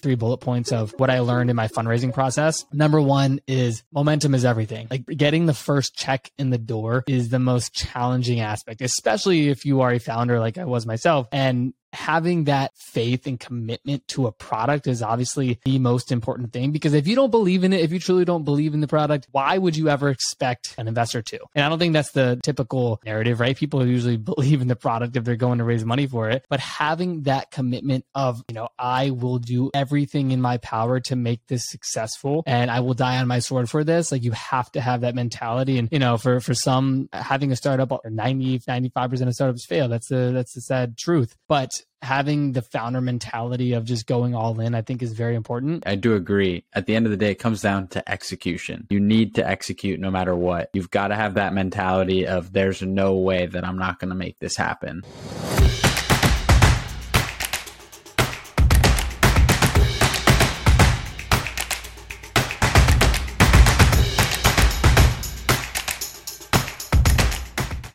three bullet points of what I learned in my fundraising process. Number one is momentum is everything. Like getting the first check in the door is the most challenging aspect, especially if you are a founder like I was myself. And having that faith and commitment to a product is obviously the most important thing because if you don't believe in it, if you truly don't believe in the product, why would you ever expect an investor to? And I don't think that's the typical narrative, right? People usually believe in the product if they're going to raise money for it, but having that commitment of, you know, I will do everything in my power to make this successful and I will die on my sword for this. Like you have to have that mentality. And, you know, for, for some having a startup or 90, 95% of startups fail. That's the, that's the sad truth. But having the founder mentality of just going all in, I think is very important. I do agree. At the end of the day, it comes down to execution. You need to execute no matter what. You've got to have that mentality of there's no way that I'm not going to make this happen.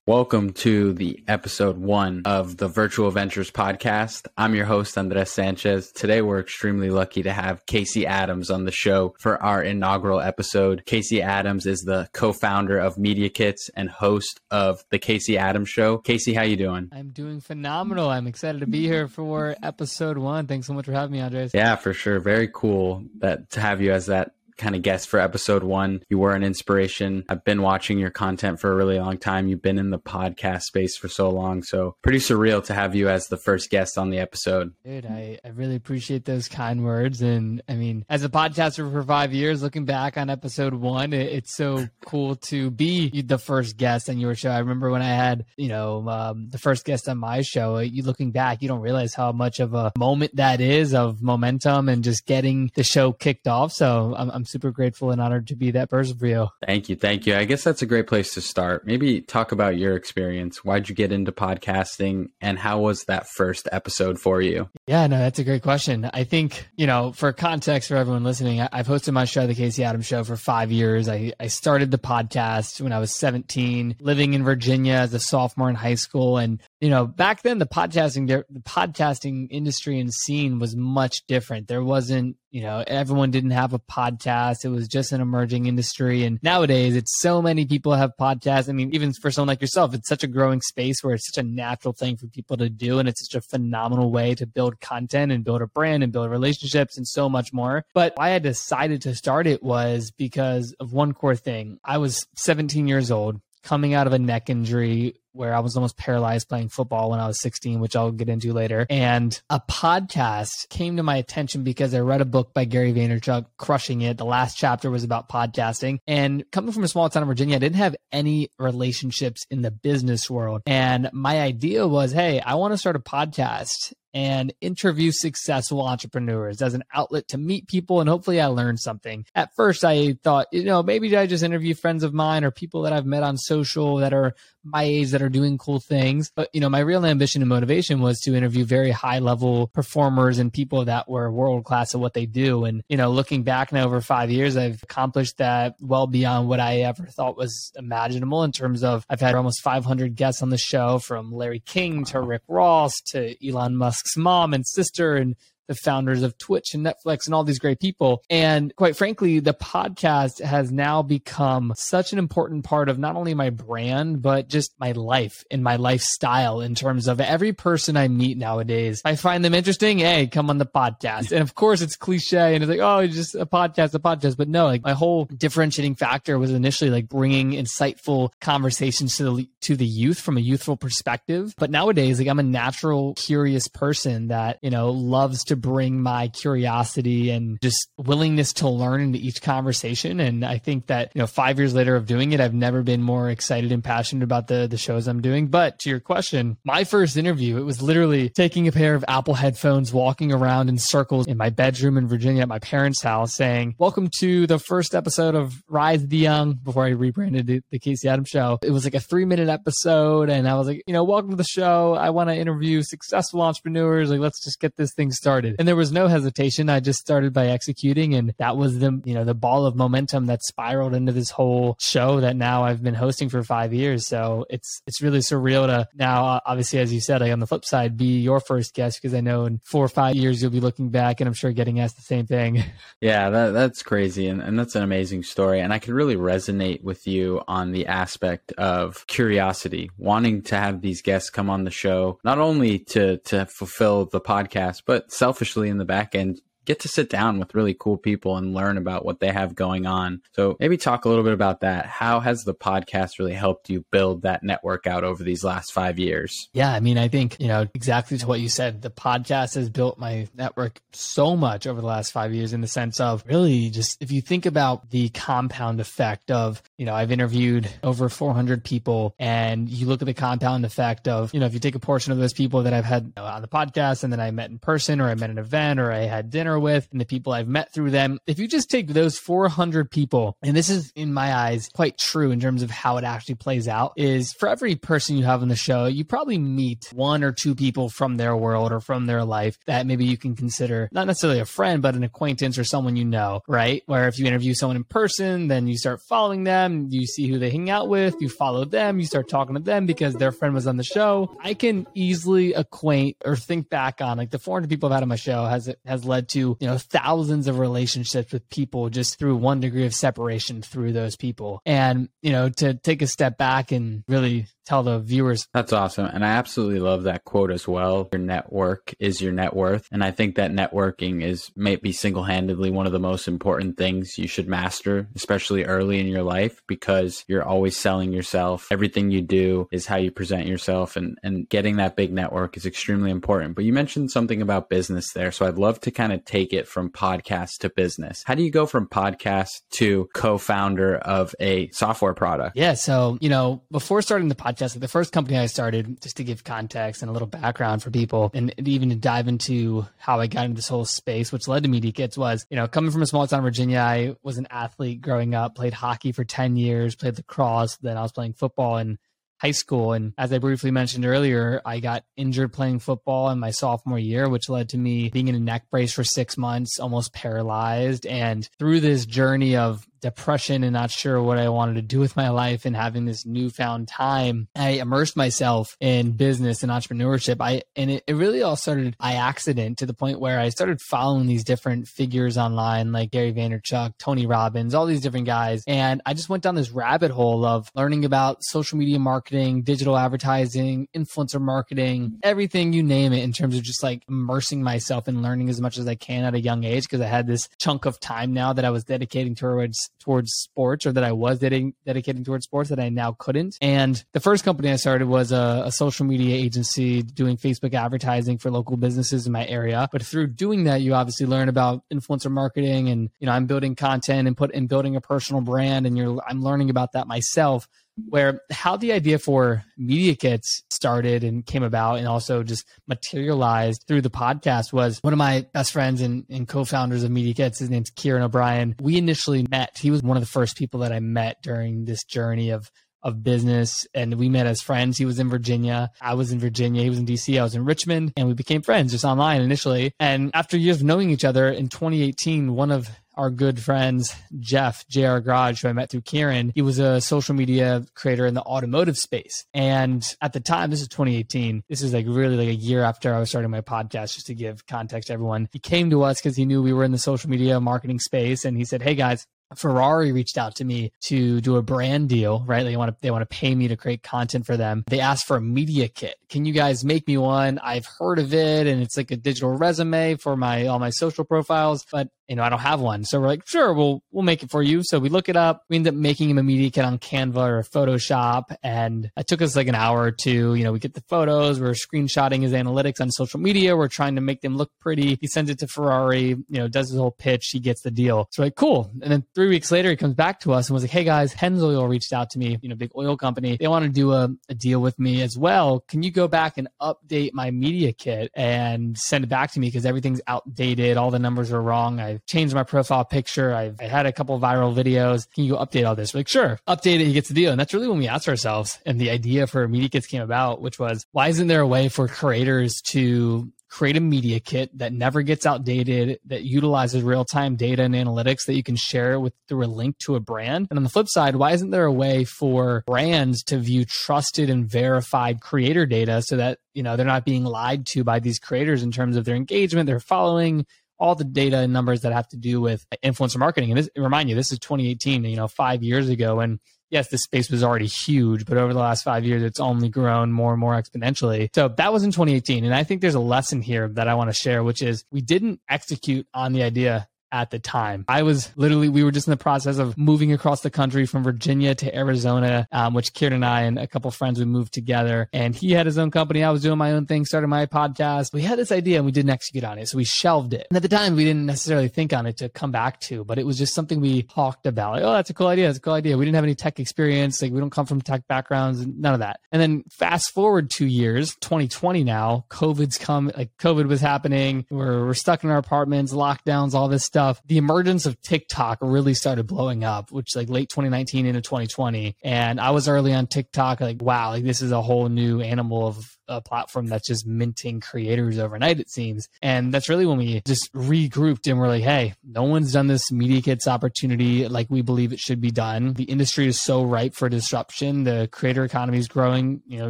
Welcome to the episode one of the Virtual Ventures podcast. I'm your host, Andres Sanchez. Today, we're extremely lucky to have Casey Adams on the show for our inaugural episode. Casey Adams is the co-founder of Media Kits and host of the Casey Adams Show. Casey, how you doing? I'm doing phenomenal. I'm excited to be here for episode one. Thanks so much for having me, Andres. Yeah, for sure. Very cool that to have you as that kind of guest for episode one. You were an inspiration. I've been watching your content for a really long time. You've been in the podcast space for so long. So pretty surreal to have you as the first guest on the episode. Dude, I, I really appreciate those kind words. And I mean, as a podcaster for five years, looking back on episode one, it, it's so cool to be the first guest on your show. I remember when I had, you know, um, the first guest on my show, you looking back, you don't realize how much of a moment that is of momentum and just getting the show kicked off. So I'm, I'm I'm super grateful and honored to be that person for you. Thank you. Thank you. I guess that's a great place to start. Maybe talk about your experience. Why'd you get into podcasting and how was that first episode for you? Yeah, no, that's a great question. I think, you know, for context for everyone listening, I've hosted my show, The Casey Adams Show, for five years. I, I started the podcast when I was 17, living in Virginia as a sophomore in high school. And, you know, back then the podcasting, the podcasting industry and scene was much different. There wasn't you know, everyone didn't have a podcast. It was just an emerging industry. And nowadays, it's so many people have podcasts. I mean, even for someone like yourself, it's such a growing space where it's such a natural thing for people to do. And it's such a phenomenal way to build content and build a brand and build relationships and so much more. But why I decided to start it was because of one core thing. I was 17 years old coming out of a neck injury where I was almost paralyzed playing football when I was 16, which I'll get into later. And a podcast came to my attention because I read a book by Gary Vaynerchuk, Crushing It. The last chapter was about podcasting. And coming from a small town in Virginia, I didn't have any relationships in the business world. And my idea was, hey, I want to start a podcast and interview successful entrepreneurs as an outlet to meet people and hopefully I learned something. At first I thought, you know, maybe I just interview friends of mine or people that I've met on social that are my age that are doing cool things. But, you know, my real ambition and motivation was to interview very high level performers and people that were world class at what they do. And, you know, looking back now over five years, I've accomplished that well beyond what I ever thought was imaginable in terms of I've had almost 500 guests on the show from Larry King to Rick Ross to Elon Musk's mom and sister and the founders of Twitch and Netflix and all these great people. And quite frankly, the podcast has now become such an important part of not only my brand, but just my life and my lifestyle in terms of every person I meet nowadays. I find them interesting. Hey, come on the podcast. And of course, it's cliche and it's like, oh, it's just a podcast, a podcast. But no, like my whole differentiating factor was initially like bringing insightful conversations to the, to the youth from a youthful perspective. But nowadays, like I'm a natural, curious person that, you know, loves to to bring my curiosity and just willingness to learn into each conversation. And I think that, you know, five years later of doing it, I've never been more excited and passionate about the, the shows I'm doing. But to your question, my first interview, it was literally taking a pair of Apple headphones, walking around in circles in my bedroom in Virginia at my parents' house saying, welcome to the first episode of Rise the Young before I rebranded the Casey Adams show. It was like a three minute episode. And I was like, you know, welcome to the show. I want to interview successful entrepreneurs. Like, let's just get this thing started started. And there was no hesitation. I just started by executing and that was the, you know, the ball of momentum that spiraled into this whole show that now I've been hosting for 5 years. So it's it's really surreal to now uh, obviously as you said, like on the flip side be your first guest because I know in 4 or 5 years you'll be looking back and I'm sure getting asked the same thing. Yeah, that, that's crazy and, and that's an amazing story and I can really resonate with you on the aspect of curiosity, wanting to have these guests come on the show not only to to fulfill the podcast, but selfishly in the back end get to sit down with really cool people and learn about what they have going on. So maybe talk a little bit about that. How has the podcast really helped you build that network out over these last five years? Yeah, I mean, I think, you know, exactly to what you said, the podcast has built my network so much over the last five years in the sense of really just if you think about the compound effect of, you know, I've interviewed over 400 people and you look at the compound effect of, you know, if you take a portion of those people that I've had you know, on the podcast and then I met in person or I met an event or I had dinner with and the people I've met through them. If you just take those 400 people, and this is in my eyes quite true in terms of how it actually plays out, is for every person you have on the show, you probably meet one or two people from their world or from their life that maybe you can consider not necessarily a friend, but an acquaintance or someone you know, right? Where if you interview someone in person, then you start following them, you see who they hang out with, you follow them, you start talking to them because their friend was on the show. I can easily acquaint or think back on like the 400 people I've had on my show has has led to you know, thousands of relationships with people just through one degree of separation through those people. And, you know, to take a step back and really tell the viewers. That's awesome. And I absolutely love that quote as well. Your network is your net worth. And I think that networking is maybe single handedly one of the most important things you should master, especially early in your life, because you're always selling yourself. Everything you do is how you present yourself and, and getting that big network is extremely important. But you mentioned something about business there. So I'd love to kind of take it from podcast to business. How do you go from podcast to co-founder of a software product? Yeah. So, you know, before starting the podcast, podcast. The first company I started, just to give context and a little background for people, and even to dive into how I got into this whole space, which led to Media Kits, was you know coming from a small town, Virginia. I was an athlete growing up, played hockey for ten years, played lacrosse. Then I was playing football and high school. And as I briefly mentioned earlier, I got injured playing football in my sophomore year, which led to me being in a neck brace for six months, almost paralyzed. And through this journey of depression and not sure what I wanted to do with my life and having this newfound time, I immersed myself in business and entrepreneurship. I and it, it really all started by accident to the point where I started following these different figures online like Gary Vaynerchuk, Tony Robbins, all these different guys. And I just went down this rabbit hole of learning about social media marketing, digital advertising, influencer marketing, everything you name it in terms of just like immersing myself and learning as much as I can at a young age because I had this chunk of time now that I was dedicating towards towards sports or that I was dedicating, dedicating towards sports that I now couldn't. And the first company I started was a, a social media agency doing Facebook advertising for local businesses in my area. But through doing that, you obviously learn about influencer marketing and, you know, I'm building content and put in building a personal brand and you're, I'm learning about that myself where how the idea for media kits started and came about and also just materialized through the podcast was one of my best friends and, and co-founders of media kits his name's kieran o'brien we initially met he was one of the first people that i met during this journey of of business and we met as friends. He was in Virginia. I was in Virginia. He was in DC. I was in Richmond and we became friends just online initially. And after years of knowing each other in 2018, one of our good friends, Jeff, JR Garage, who I met through Kieran, he was a social media creator in the automotive space. And at the time, this is 2018, this is like really like a year after I was starting my podcast, just to give context to everyone. He came to us because he knew we were in the social media marketing space and he said, Hey guys, Ferrari reached out to me to do a brand deal, right? They want to they want to pay me to create content for them. They asked for a media kit. Can you guys make me one? I've heard of it and it's like a digital resume for my all my social profiles, but you know, I don't have one. So we're like, sure, we'll we'll make it for you. So we look it up. We end up making him a media kit on Canva or Photoshop, and it took us like an hour or two. You know, we get the photos, we're screenshotting his analytics on social media, we're trying to make them look pretty. He sends it to Ferrari, you know, does his whole pitch, he gets the deal. So like, cool. And then three weeks later, he comes back to us and was like, hey guys, Pennzoil reached out to me, you know, big oil company. They want to do a, a deal with me as well. Can you go back and update my media kit and send it back to me because everything's outdated, all the numbers are wrong. I've changed my profile picture. I've I had a couple viral videos. Can you go update all this? We're like, sure, update it. He gets the deal. And that's really when we asked ourselves and the idea for Media Kits came about, which was why isn't there a way for creators to create a media kit that never gets outdated, that utilizes real time data and analytics that you can share with through a link to a brand. And on the flip side, why isn't there a way for brands to view trusted and verified creator data so that, you know, they're not being lied to by these creators in terms of their engagement, their following, all the data and numbers that have to do with influencer marketing. And this, remind you, this is 2018, you know, five years ago. And yes, this space was already huge, but over the last five years, it's only grown more and more exponentially. So that was in 2018. And I think there's a lesson here that I want to share, which is we didn't execute on the idea at the time. I was literally, we were just in the process of moving across the country from Virginia to Arizona, um, which Kieran and I and a couple friends, we moved together and he had his own company. I was doing my own thing, started my podcast. We had this idea and we didn't execute on it. So we shelved it. And at the time, we didn't necessarily think on it to come back to, but it was just something we talked about. Like, oh, that's a cool idea. That's a cool idea. We didn't have any tech experience. Like we don't come from tech backgrounds, none of that. And then fast forward two years, 2020 now, COVID's come, like COVID was happening. We're, we're stuck in our apartments, lockdowns, all this stuff stuff, the emergence of TikTok really started blowing up, which like late 2019 into 2020. And I was early on TikTok, like, wow, like this is a whole new animal of a platform that's just minting creators overnight, it seems. And that's really when we just regrouped and we're like, hey, no one's done this media kits opportunity like we believe it should be done. The industry is so ripe for disruption. The creator economy is growing, you know,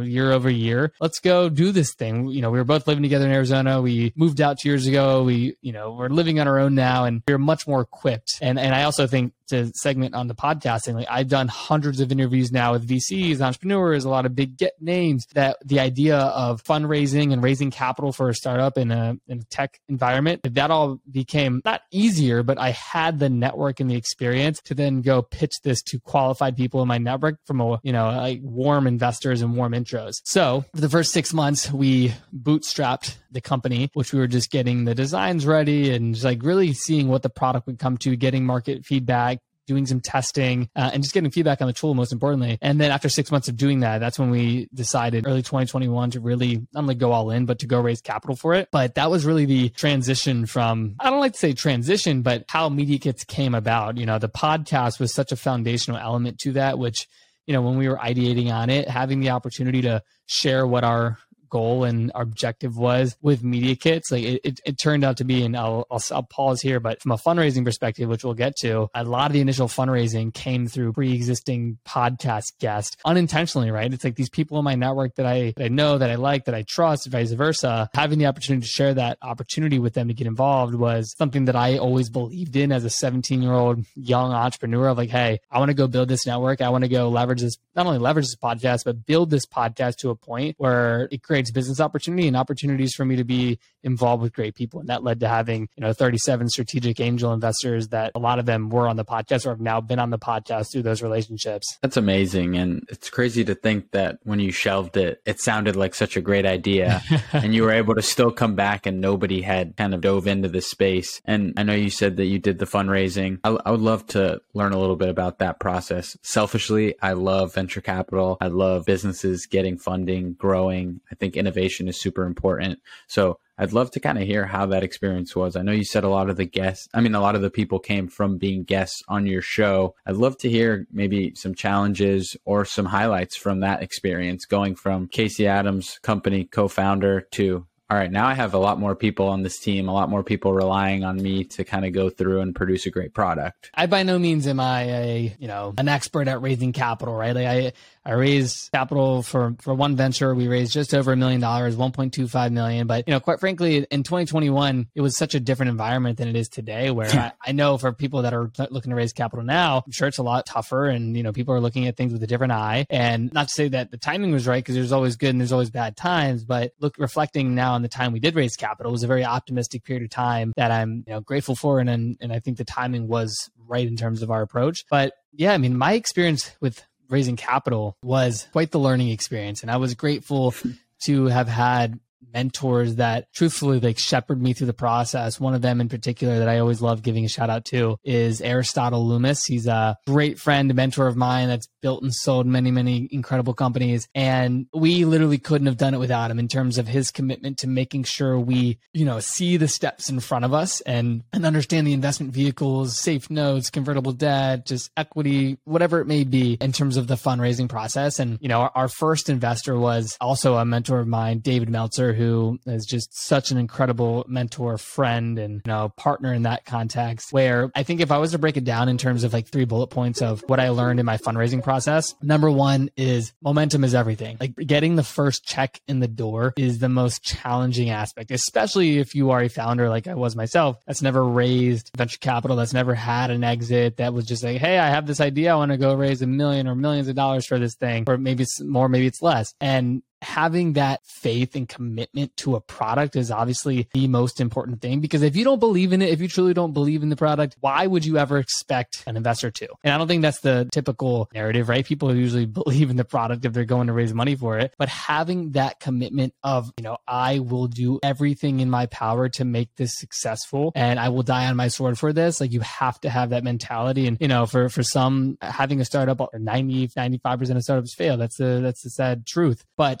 year over year. Let's go do this thing. You know, we were both living together in Arizona. We moved out two years ago. We, you know, we're living on our own now and we're much more equipped. And and I also think to segment on the podcasting. Like I've done hundreds of interviews now with VCs, entrepreneurs, a lot of big get names that the idea of fundraising and raising capital for a startup in a, in a tech environment, that all became not easier, but I had the network and the experience to then go pitch this to qualified people in my network from a, you know, like warm investors and warm intros. So for the first six months, we bootstrapped the company, which we were just getting the designs ready and just like really seeing what the product would come to, getting market feedback, doing some testing uh, and just getting feedback on the tool most importantly. And then after six months of doing that that's when we decided early 2021 to really not only go all in but to go raise capital for it. But that was really the transition from i don't like to say transition but how media kits came about. You know the podcast was such a foundational element to that which you know when we were ideating on it having the opportunity to share what our goal and our objective was with media kits. Like it, it, it turned out to be and I'll, I'll, I'll, pause here but from a fundraising perspective which we'll get to a lot of the initial fundraising came through pre-existing podcast guests unintentionally right? It's like these people in my network that I, that I know that I like that I trust vice versa. Having the opportunity to share that opportunity with them to get involved was something that I always believed in as a 17 year old young entrepreneur of like hey I want to go build this network. I want to go leverage this not only leverage this podcast but build this podcast to a point where it creates business opportunity and opportunities for me to be involved with great people. And that led to having, you know, 37 strategic angel investors that a lot of them were on the podcast or have now been on the podcast through those relationships. That's amazing. And it's crazy to think that when you shelved it, it sounded like such a great idea and you were able to still come back and nobody had kind of dove into this space. And I know you said that you did the fundraising. I, I would love to learn a little bit about that process. Selfishly, I love venture capital. I love businesses getting funding, growing. I think innovation is super important. So I'd love to kind of hear how that experience was. I know you said a lot of the guests, I mean, a lot of the people came from being guests on your show. I'd love to hear maybe some challenges or some highlights from that experience going from Casey Adams company co-founder to all right, now I have a lot more people on this team, a lot more people relying on me to kind of go through and produce a great product. I by no means am I a, you know, an expert at raising capital, right? Like I I raised capital for for one venture. We raised just over a million dollars, 1.25 million. But you know, quite frankly, in 2021, it was such a different environment than it is today. Where hmm. I, I, know for people that are looking to raise capital now, I'm sure it's a lot tougher, and you know, people are looking at things with a different eye. And not to say that the timing was right, because there's always good and there's always bad times. But look, reflecting now on the time we did raise capital, was a very optimistic period of time that I'm you know grateful for, and and, and I think the timing was right in terms of our approach. But yeah, I mean, my experience with raising capital was quite the learning experience. And I was grateful to have had mentors that truthfully like shepherd me through the process. One of them in particular that I always love giving a shout out to is Aristotle Loomis. He's a great friend, mentor of mine that's built and sold many, many incredible companies. And we literally couldn't have done it without him in terms of his commitment to making sure we, you know, see the steps in front of us and, and understand the investment vehicles, safe notes, convertible debt, just equity, whatever it may be in terms of the fundraising process. And, you know, our, our first investor was also a mentor of mine, David Meltzer, who is just such an incredible mentor, friend, and, you know, partner in that context. Where I think if I was to break it down in terms of like three bullet points of what I learned in my fundraising process, number one is momentum is everything. Like getting the first check in the door is the most challenging aspect, especially if you are a founder like I was myself that's never raised venture capital, that's never had an exit, that was just like, hey, I have this idea. I want to go raise a million or millions of dollars for this thing, or maybe it's more, maybe it's less. And having that faith and commitment to a product is obviously the most important thing because if you don't believe in it, if you truly don't believe in the product, why would you ever expect an investor to? And I don't think that's the typical narrative, right? People usually believe in the product if they're going to raise money for it, but having that commitment of, you know, I will do everything in my power to make this successful and I will die on my sword for this. Like you have to have that mentality. And, you know, for, for some having a startup, 90, 95% of startups fail. That's the, that's the sad truth. But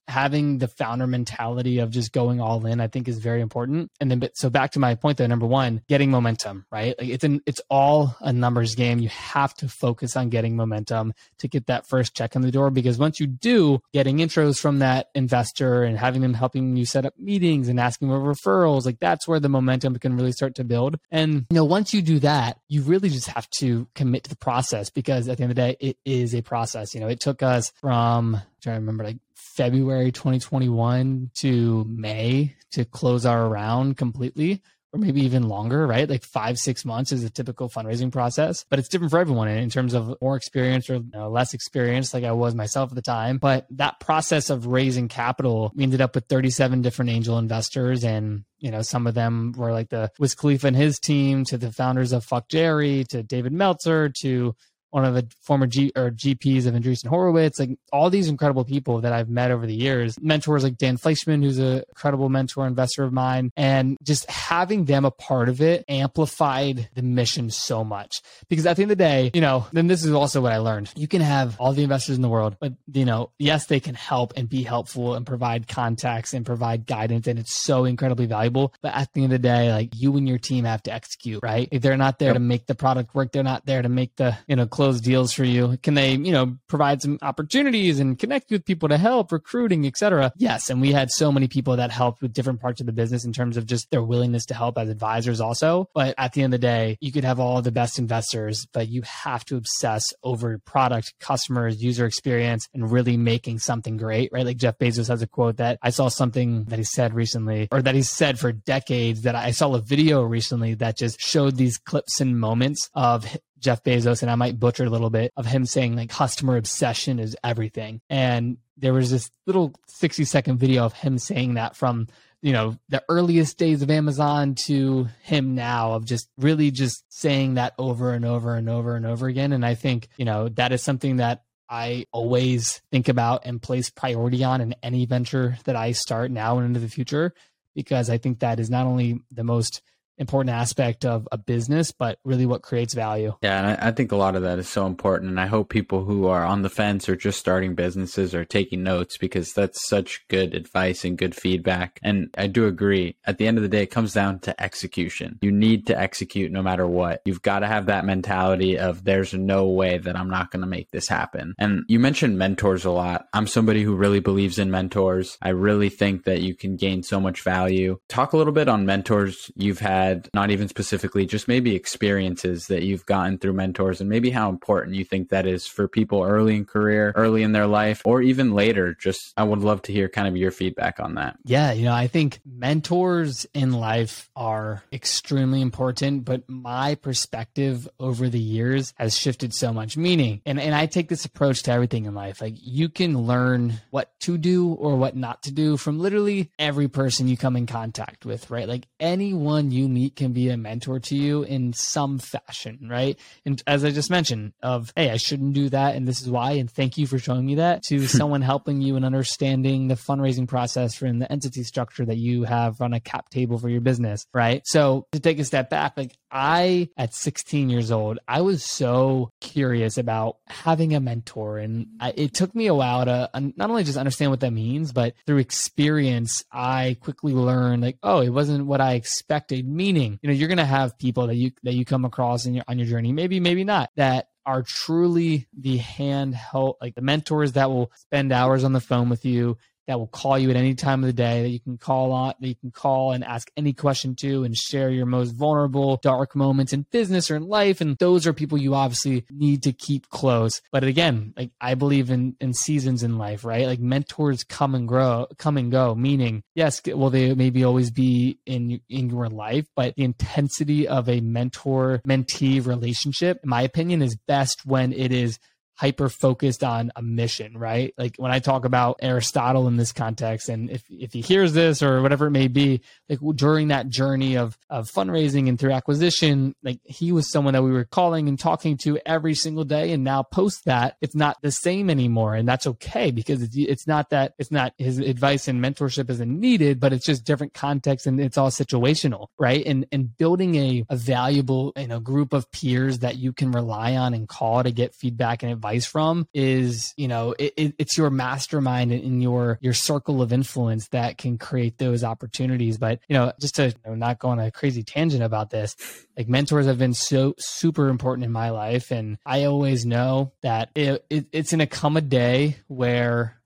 having the founder mentality of just going all in, I think is very important. And then, so back to my point though, number one, getting momentum, right? Like it's an, it's all a numbers game. You have to focus on getting momentum to get that first check in the door because once you do, getting intros from that investor and having them helping you set up meetings and asking for referrals, like that's where the momentum can really start to build. And, you know, once you do that, you really just have to commit to the process because at the end of the day, it is a process. You know, it took us from, I'm trying to remember, like February 2021 to May to close our round completely or maybe even longer, right? Like five, six months is a typical fundraising process, but it's different for everyone in terms of more experience or you know, less experience, like I was myself at the time. But that process of raising capital, we ended up with 37 different angel investors and you know, some of them were like the Wiz Khalifa and his team to the founders of FuckJerry to David Meltzer to one of the former G or GPs of Andreessen Horowitz, like all these incredible people that I've met over the years, mentors like Dan Fleishman, who's an incredible mentor investor of mine, and just having them a part of it amplified the mission so much. Because at the end of the day, you know, then this is also what I learned. You can have all the investors in the world, but you know, yes, they can help and be helpful and provide contacts and provide guidance, and it's so incredibly valuable. But at the end of the day, like you and your team have to execute, right? If they're not there yep. to make the product work, they're not there to make the, you know, close deals for you? Can they, you know, provide some opportunities and connect with people to help recruiting, etc.? Yes. And we had so many people that helped with different parts of the business in terms of just their willingness to help as advisors also. But at the end of the day, you could have all the best investors, but you have to obsess over product, customers, user experience, and really making something great, right? Like Jeff Bezos has a quote that I saw something that he said recently, or that he said for decades that I saw a video recently that just showed these clips and moments of Jeff Bezos, and I might butcher a little bit of him saying like customer obsession is everything. And there was this little 60 second video of him saying that from, you know, the earliest days of Amazon to him now of just really just saying that over and over and over and over again. And I think, you know, that is something that I always think about and place priority on in any venture that I start now and into the future, because I think that is not only the most important aspect of a business, but really what creates value. Yeah, and I, I, think a lot of that is so important. And I hope people who are on the fence or just starting businesses are taking notes because that's such good advice and good feedback. And I do agree. At the end of the day, it comes down to execution. You need to execute no matter what. You've got to have that mentality of there's no way that I'm not going to make this happen. And you mentioned mentors a lot. I'm somebody who really believes in mentors. I really think that you can gain so much value. Talk a little bit on mentors you've had had, not even specifically, just maybe experiences that you've gotten through mentors and maybe how important you think that is for people early in career, early in their life, or even later. Just, I would love to hear kind of your feedback on that. Yeah. You know, I think mentors in life are extremely important, but my perspective over the years has shifted so much. Meaning, and, and I take this approach to everything in life. Like you can learn what to do or what not to do from literally every person you come in contact with, right? Like anyone you meet can be a mentor to you in some fashion, right? And as I just mentioned, of hey, I shouldn't do that, and this is why, and thank you for showing me that. To hmm. someone helping you and understanding the fundraising process and the entity structure that you have on a cap table for your business, right? So to take a step back, like I, at 16 years old, I was so curious about having a mentor. And I, it took me a while to not only just understand what that means, but through experience, I quickly learned like, oh, it wasn't what I expected. Meaning, you know, you're going to have people that you, that you come across in your, on your journey, maybe, maybe not, that are truly the handheld, like the mentors that will spend hours on the phone with you, that will call you at any time of the day that you can call on that you can call and ask any question to and share your most vulnerable dark moments in business or in life. And those are people you obviously need to keep close. But again like i believe in in seasons in life right? Like mentors come and grow come and go meaning yes will they maybe always be in in your life but the intensity of a mentor mentee relationship in my opinion is best when it is hyper focused on a mission, right? Like when I talk about Aristotle in this context, and if, if he hears this or whatever it may be, like during that journey of, of fundraising and through acquisition, like he was someone that we were calling and talking to every single day. And now post that, it's not the same anymore. And that's okay because it's, it's not that it's not his advice and mentorship isn't needed, but it's just different context and it's all situational, right? And, and building a, a valuable, you know, group of peers that you can rely on and call to get feedback and advice from is, you know, it, it, it's your mastermind and your, your circle of influence that can create those opportunities. But you know, just to you know, not go on a crazy tangent about this, like mentors have been so super important in my life, and I always know that it, it's gonna come a day where,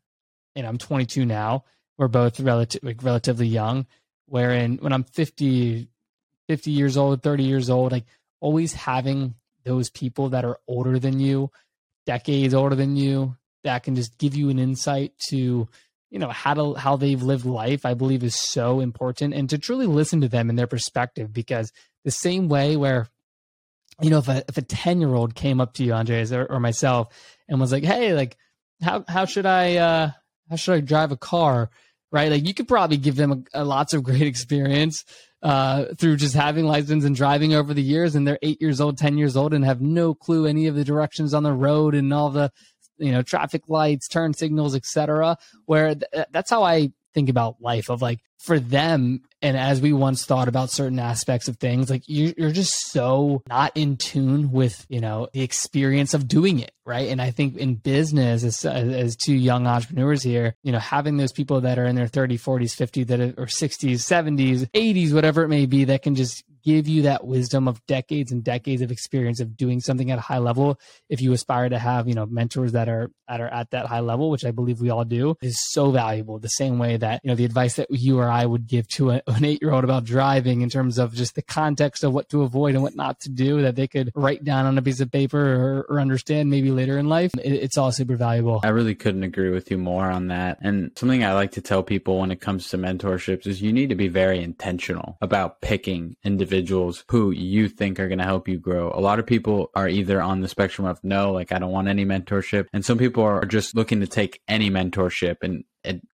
and I'm 22 now. We're both relative, like, relatively young. Wherein when I'm 50, 50 years old, 30 years old, like always having those people that are older than you, decades older than you, that can just give you an insight to you know how to how they've lived life i believe is so important. And to truly listen to them and their perspective because the same way where you know if a if a 10 year old came up to you andres or, or, myself and was like hey like how how should i uh how should i drive a car right? Like you could probably give them a, a lots of great experience uh, through just having license and driving over the years and they're eight years old, 10 years old and have no clue any of the directions on the road and all the you know traffic lights turn signals etc where th- that's how i think about life of like for them and as we once thought about certain aspects of things like you, you're just so not in tune with you know the experience of doing it right? And i think in business as, as two young entrepreneurs here you know having those people that are in their 30s 40s 50s that are, or 60s 70s 80s whatever it may be that can just give you that wisdom of decades and decades of experience of doing something at a high level if you aspire to have you know mentors that are that are at that high level which i believe we all do is so valuable. The same way that you know the advice that you or i would give to a, an eight year old about driving in terms of just the context of what to avoid and what not to do that they could write down on a piece of paper or, or understand maybe later in life it, it's all super valuable. I really couldn't agree with you more on that. And something i like to tell people when it comes to mentorships is you need to be very intentional about picking individuals individuals who you think are going to help you grow. A lot of people are either on the spectrum of no, like I don't want any mentorship. And some people are just looking to take any mentorship and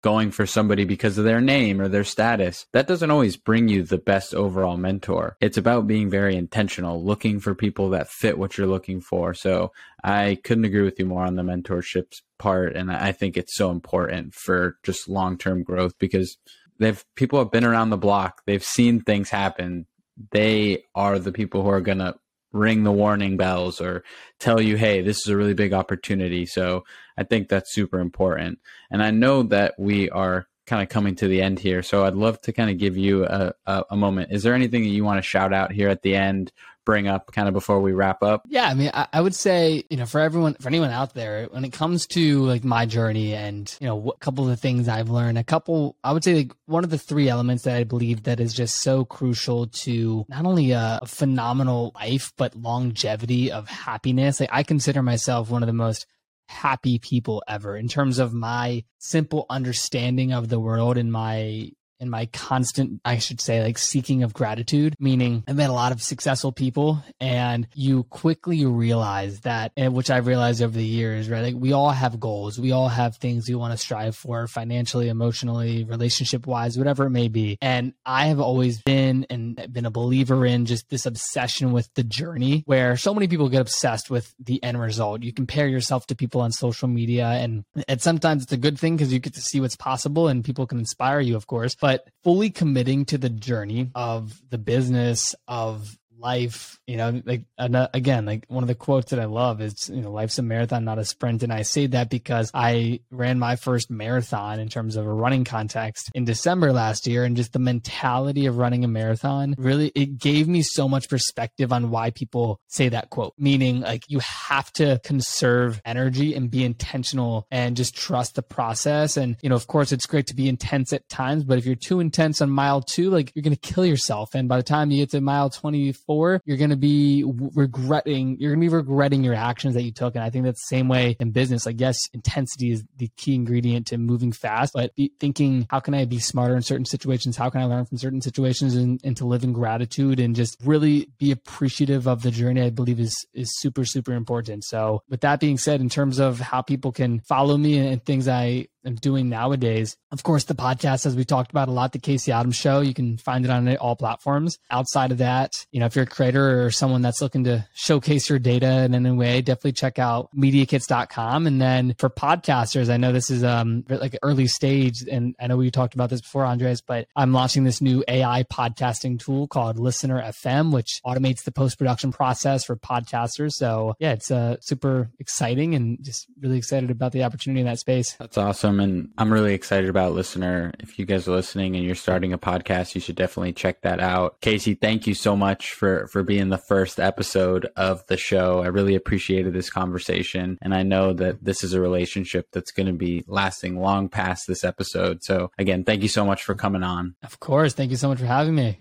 going for somebody because of their name or their status. That doesn't always bring you the best overall mentor. It's about being very intentional, looking for people that fit what you're looking for. So I couldn't agree with you more on the mentorships part. And I think it's so important for just long term growth because they've people have been around the block. They've seen things happen they are the people who are going to ring the warning bells or tell you, hey, this is a really big opportunity. So I think that's super important. And I know that we are kind of coming to the end here. So I'd love to kind of give you a, a, a moment. Is there anything that you want to shout out here at the end bring up kind of before we wrap up? Yeah, I mean, I, I, would say, you know, for everyone, for anyone out there, when it comes to like my journey and, you know, a couple of the things I've learned, a couple, I would say like one of the three elements that I believe that is just so crucial to not only a, a phenomenal life, but longevity of happiness. Like I consider myself one of the most happy people ever in terms of my simple understanding of the world and my in my constant, I should say, like seeking of gratitude, meaning I've met a lot of successful people and you quickly realize that, and which I've realized over the years, right? Like we all have goals. We all have things we want to strive for financially, emotionally, relationship wise, whatever it may be. And I have always been and been a believer in just this obsession with the journey where so many people get obsessed with the end result. You compare yourself to people on social media and, and sometimes it's a good thing because you get to see what's possible and people can inspire you, of course. But but fully committing to the journey of the business of life, you know, like again, like one of the quotes that I love is, you know, life's a marathon, not a sprint. And I say that because I ran my first marathon in terms of a running context in December last year. And just the mentality of running a marathon really, it gave me so much perspective on why people say that quote, meaning like you have to conserve energy and be intentional and just trust the process. And, you know, of course, it's great to be intense at times, but if you're too intense on mile two, like you're going to kill yourself. And by the time you get to mile 24, you're going to be regretting, you're going to be regretting your actions that you took. And I think that's the same way in business. Like, yes, intensity is the key ingredient to moving fast, but thinking, how can I be smarter in certain situations? How can I learn from certain situations and, and to live in gratitude and just really be appreciative of the journey, I believe is, is super, super important. So with that being said, in terms of how people can follow me and things I am doing nowadays. Of course, the podcast, as we talked about a lot, the Casey Adams Show, you can find it on all platforms. Outside of that, you know, if you're a creator or someone that's looking to showcase your data in any way, definitely check out mediakits.com. And then for podcasters, I know this is um like early stage, and I know we talked about this before, Andres, but I'm launching this new AI podcasting tool called Listener FM, which automates the post production process for podcasters. So yeah, it's uh, super exciting and just really excited about the opportunity in that space. That's awesome awesome. And I'm really excited about listener. If you guys are listening and you're starting a podcast, you should definitely check that out. Casey, thank you so much for, for being the first episode of the show. I really appreciated this conversation. And I know that this is a relationship that's going to be lasting long past this episode. So again, thank you so much for coming on. Of course. Thank you so much for having me.